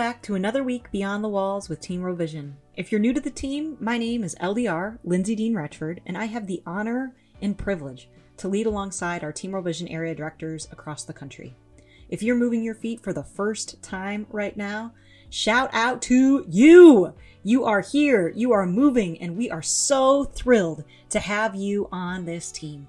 Back to another week Beyond the Walls with Team World Vision. If you're new to the team, my name is LDR, Lindsay Dean Retchford, and I have the honor and privilege to lead alongside our Team World Vision area directors across the country. If you're moving your feet for the first time right now, shout out to you! You are here, you are moving, and we are so thrilled to have you on this team.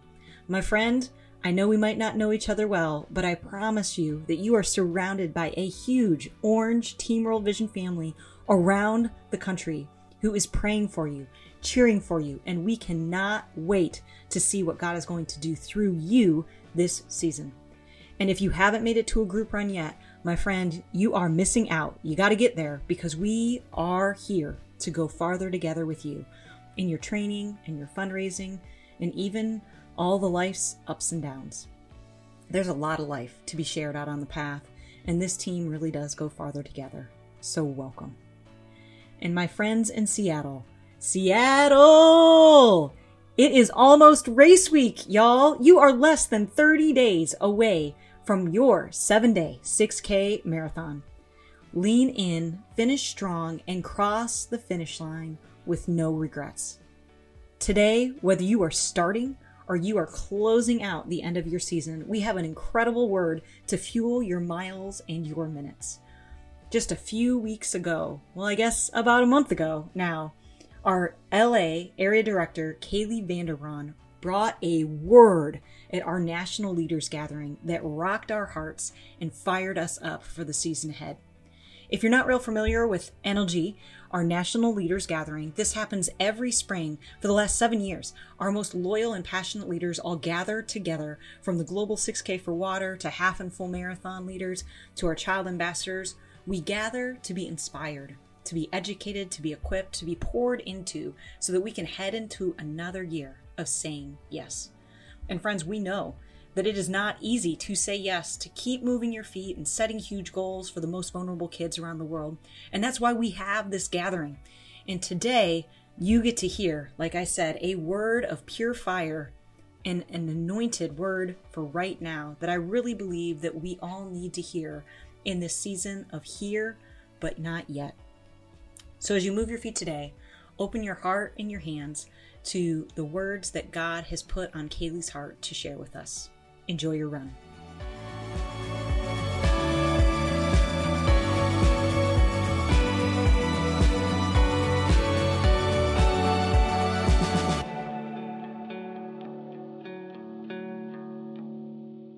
My friend, I know we might not know each other well, but I promise you that you are surrounded by a huge orange Team World Vision family around the country who is praying for you, cheering for you, and we cannot wait to see what God is going to do through you this season. And if you haven't made it to a group run yet, my friend, you are missing out. You got to get there because we are here to go farther together with you in your training and your fundraising and even all the life's ups and downs. There's a lot of life to be shared out on the path, and this team really does go farther together. So, welcome. And my friends in Seattle, Seattle! It is almost race week, y'all. You are less than 30 days away from your seven day 6K marathon. Lean in, finish strong, and cross the finish line with no regrets. Today, whether you are starting or you are closing out the end of your season, we have an incredible word to fuel your miles and your minutes. Just a few weeks ago, well, I guess about a month ago now, our LA area director, Kaylee Vanderbron, brought a word at our national leaders gathering that rocked our hearts and fired us up for the season ahead. If you're not real familiar with NLG, our National Leaders Gathering. This happens every spring for the last seven years. Our most loyal and passionate leaders all gather together from the Global 6K for Water to half and full marathon leaders to our child ambassadors. We gather to be inspired, to be educated, to be equipped, to be poured into so that we can head into another year of saying yes. And friends, we know that it is not easy to say yes, to keep moving your feet and setting huge goals for the most vulnerable kids around the world. And that's why we have this gathering. And today, you get to hear, like I said, a word of pure fire and an anointed word for right now that I really believe that we all need to hear in this season of here but not yet. So as you move your feet today, open your heart and your hands to the words that God has put on Kaylee's heart to share with us. Enjoy your run.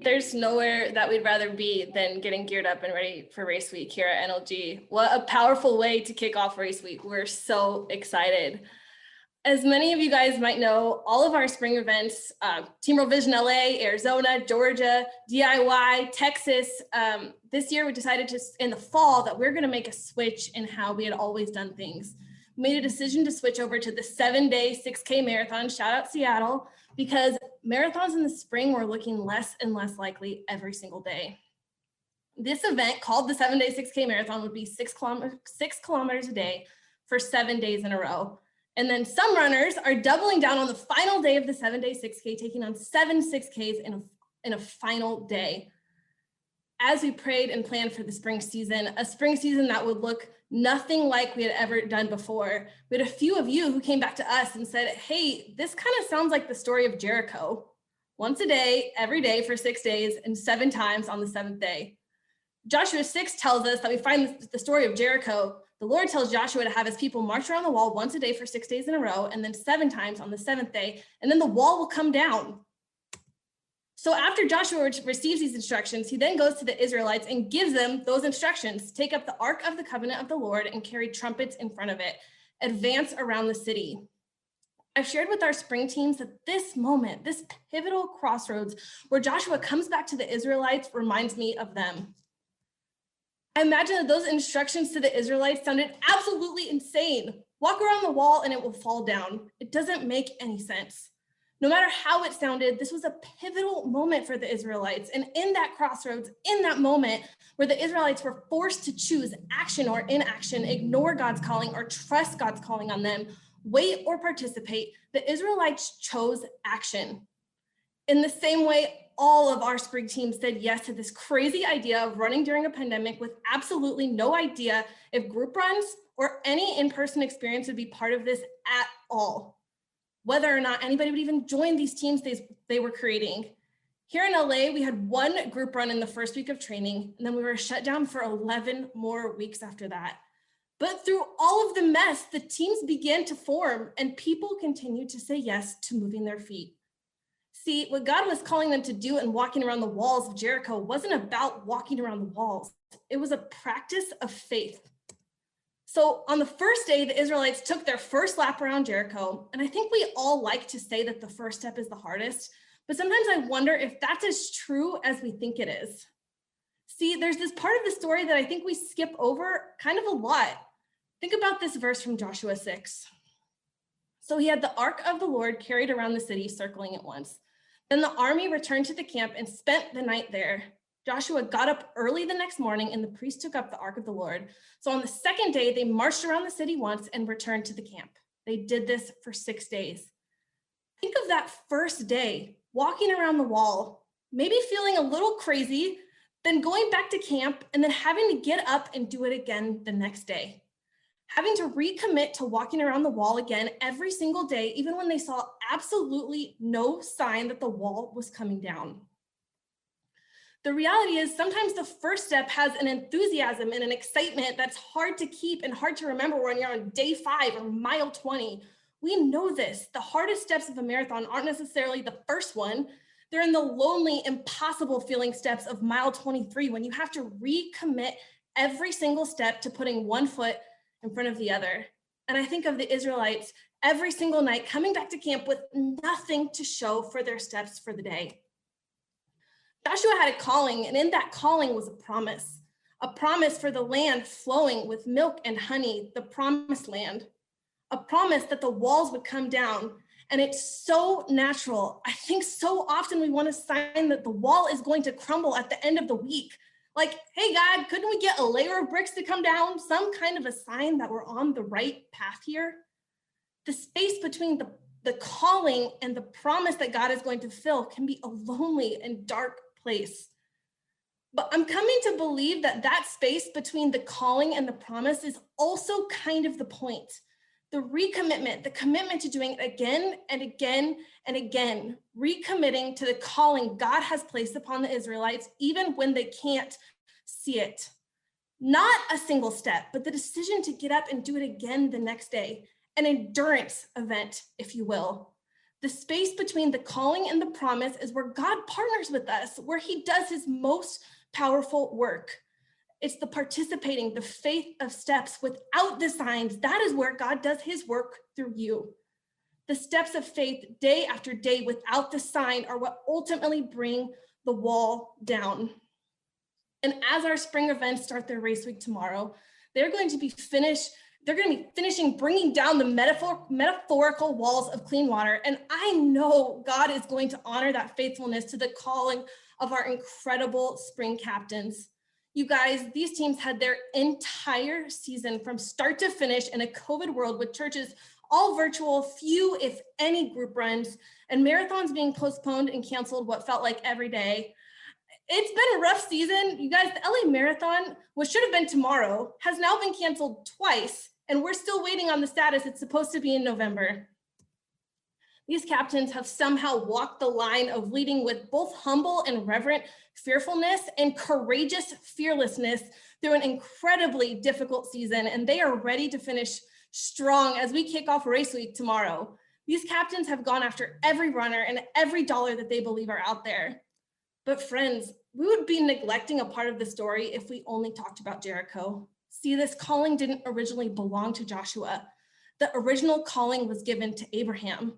There's nowhere that we'd rather be than getting geared up and ready for race week here at NLG. What a powerful way to kick off race week. We're so excited as many of you guys might know, all of our spring events, uh, Team World Vision LA, Arizona, Georgia, DIY, Texas, um, this year we decided to, in the fall, that we're going to make a switch in how we had always done things. We made a decision to switch over to the seven day 6K marathon, shout out Seattle, because marathons in the spring were looking less and less likely every single day. This event called the seven day 6K marathon would be six kilometers, six kilometers a day for seven days in a row and then some runners are doubling down on the final day of the seven day 6K, taking on seven 6Ks in a, in a final day. As we prayed and planned for the spring season, a spring season that would look nothing like we had ever done before. We had a few of you who came back to us and said, Hey, this kind of sounds like the story of Jericho. Once a day, every day for six days, and seven times on the seventh day. Joshua 6 tells us that we find the story of Jericho the Lord tells Joshua to have his people march around the wall once a day for six days in a row, and then seven times on the seventh day, and then the wall will come down. So after Joshua receives these instructions, he then goes to the Israelites and gives them those instructions take up the Ark of the Covenant of the Lord and carry trumpets in front of it, advance around the city. I've shared with our spring teams that this moment, this pivotal crossroads where Joshua comes back to the Israelites, reminds me of them. I imagine that those instructions to the Israelites sounded absolutely insane. Walk around the wall and it will fall down. It doesn't make any sense. No matter how it sounded, this was a pivotal moment for the Israelites. And in that crossroads, in that moment where the Israelites were forced to choose action or inaction, ignore God's calling or trust God's calling on them, wait or participate, the Israelites chose action. In the same way, all of our spring teams said yes to this crazy idea of running during a pandemic with absolutely no idea if group runs or any in-person experience would be part of this at all. Whether or not anybody would even join these teams they, they were creating. Here in LA, we had one group run in the first week of training, and then we were shut down for 11 more weeks after that. But through all of the mess, the teams began to form and people continued to say yes to moving their feet. See, what God was calling them to do and walking around the walls of Jericho wasn't about walking around the walls. It was a practice of faith. So on the first day, the Israelites took their first lap around Jericho. And I think we all like to say that the first step is the hardest, but sometimes I wonder if that's as true as we think it is. See, there's this part of the story that I think we skip over kind of a lot. Think about this verse from Joshua 6. So he had the ark of the Lord carried around the city, circling it once. Then the army returned to the camp and spent the night there. Joshua got up early the next morning and the priest took up the ark of the Lord. So on the second day, they marched around the city once and returned to the camp. They did this for six days. Think of that first day, walking around the wall, maybe feeling a little crazy, then going back to camp and then having to get up and do it again the next day. Having to recommit to walking around the wall again every single day, even when they saw absolutely no sign that the wall was coming down. The reality is sometimes the first step has an enthusiasm and an excitement that's hard to keep and hard to remember when you're on day five or mile 20. We know this. The hardest steps of a marathon aren't necessarily the first one. They're in the lonely, impossible feeling steps of mile 23 when you have to recommit every single step to putting one foot in front of the other. And I think of the Israelites every single night coming back to camp with nothing to show for their steps for the day. Joshua had a calling, and in that calling was a promise a promise for the land flowing with milk and honey, the promised land, a promise that the walls would come down. And it's so natural. I think so often we want to sign that the wall is going to crumble at the end of the week. Like, hey, God, couldn't we get a layer of bricks to come down? Some kind of a sign that we're on the right path here. The space between the, the calling and the promise that God is going to fill can be a lonely and dark place. But I'm coming to believe that that space between the calling and the promise is also kind of the point. The recommitment, the commitment to doing it again and again and again, recommitting to the calling God has placed upon the Israelites, even when they can't see it. Not a single step, but the decision to get up and do it again the next day, an endurance event, if you will. The space between the calling and the promise is where God partners with us, where he does his most powerful work. It's the participating, the faith of steps without the signs. That is where God does his work through you. The steps of faith, day after day, without the sign, are what ultimately bring the wall down. And as our spring events start their race week tomorrow, they're going to be finished they're going to be finishing bringing down the metaphor, metaphorical walls of clean water. And I know God is going to honor that faithfulness to the calling of our incredible spring captains. You guys, these teams had their entire season from start to finish in a COVID world with churches all virtual, few, if any, group runs, and marathons being postponed and canceled what felt like every day. It's been a rough season. You guys, the LA Marathon, which should have been tomorrow, has now been canceled twice and we're still waiting on the status. It's supposed to be in November. These captains have somehow walked the line of leading with both humble and reverent fearfulness and courageous fearlessness through an incredibly difficult season, and they are ready to finish strong as we kick off race week tomorrow. These captains have gone after every runner and every dollar that they believe are out there. But friends, we would be neglecting a part of the story if we only talked about Jericho. See, this calling didn't originally belong to Joshua. The original calling was given to Abraham.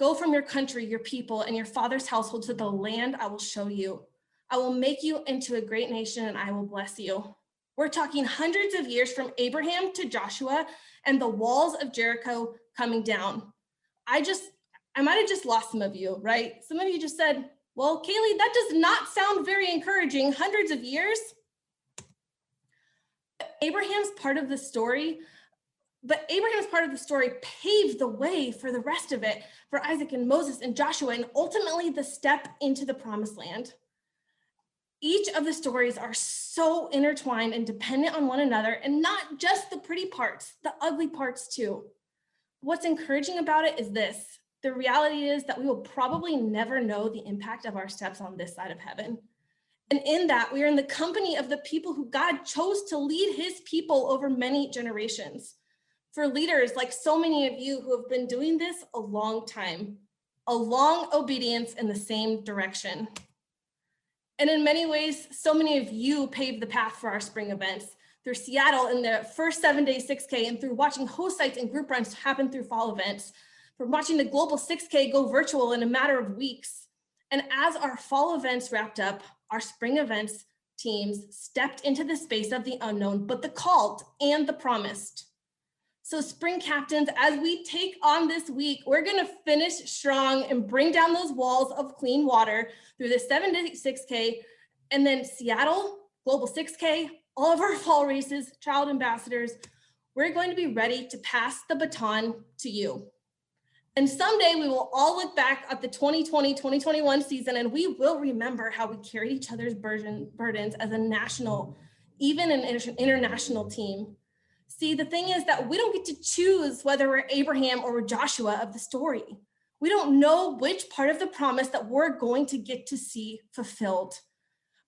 Go from your country, your people, and your father's household to the land I will show you. I will make you into a great nation and I will bless you. We're talking hundreds of years from Abraham to Joshua and the walls of Jericho coming down. I just, I might have just lost some of you, right? Some of you just said, well, Kaylee, that does not sound very encouraging. Hundreds of years. Abraham's part of the story But Abraham's part of the story paved the way for the rest of it, for Isaac and Moses and Joshua, and ultimately the step into the promised land. Each of the stories are so intertwined and dependent on one another, and not just the pretty parts, the ugly parts too. What's encouraging about it is this the reality is that we will probably never know the impact of our steps on this side of heaven. And in that, we are in the company of the people who God chose to lead his people over many generations. For leaders like so many of you who have been doing this a long time, a long obedience in the same direction. And in many ways, so many of you paved the path for our spring events through Seattle in the first seven day 6K and through watching host sites and group runs happen through fall events, from watching the global 6K go virtual in a matter of weeks. And as our fall events wrapped up, our spring events teams stepped into the space of the unknown, but the called and the promised. So, spring captains, as we take on this week, we're going to finish strong and bring down those walls of clean water through the 7 to 6K and then Seattle, Global 6K, all of our fall races, child ambassadors. We're going to be ready to pass the baton to you. And someday we will all look back at the 2020 2021 season and we will remember how we carried each other's burden, burdens as a national, even an international team. See, the thing is that we don't get to choose whether we're Abraham or Joshua of the story. We don't know which part of the promise that we're going to get to see fulfilled.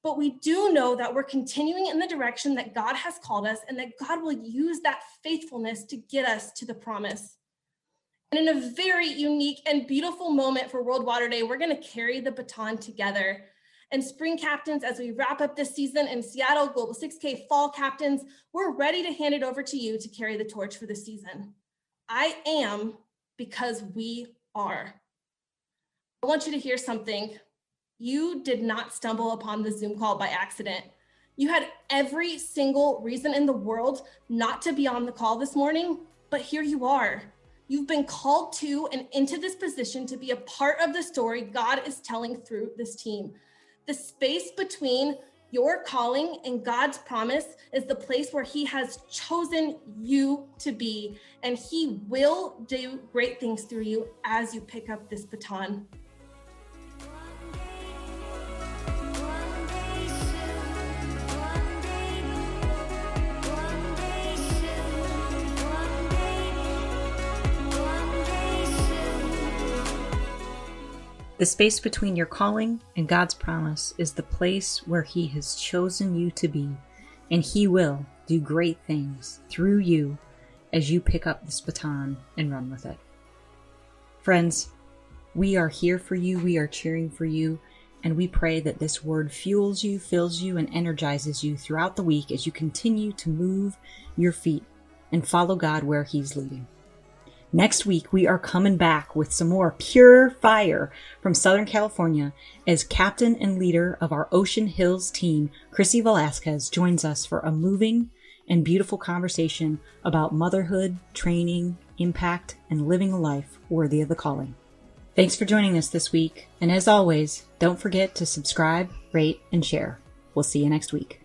But we do know that we're continuing in the direction that God has called us and that God will use that faithfulness to get us to the promise. And in a very unique and beautiful moment for World Water Day, we're going to carry the baton together and spring captains, as we wrap up this season in Seattle Global 6K fall captains, we're ready to hand it over to you to carry the torch for the season. I am because we are. I want you to hear something. You did not stumble upon the Zoom call by accident. You had every single reason in the world not to be on the call this morning, but here you are. You've been called to and into this position to be a part of the story God is telling through this team. The space between your calling and God's promise is the place where He has chosen you to be, and He will do great things through you as you pick up this baton. The space between your calling and God's promise is the place where He has chosen you to be, and He will do great things through you as you pick up this baton and run with it. Friends, we are here for you, we are cheering for you, and we pray that this word fuels you, fills you, and energizes you throughout the week as you continue to move your feet and follow God where He's leading. Next week, we are coming back with some more pure fire from Southern California as captain and leader of our Ocean Hills team, Chrissy Velasquez, joins us for a moving and beautiful conversation about motherhood, training, impact, and living a life worthy of the calling. Thanks for joining us this week, and as always, don't forget to subscribe, rate, and share. We'll see you next week.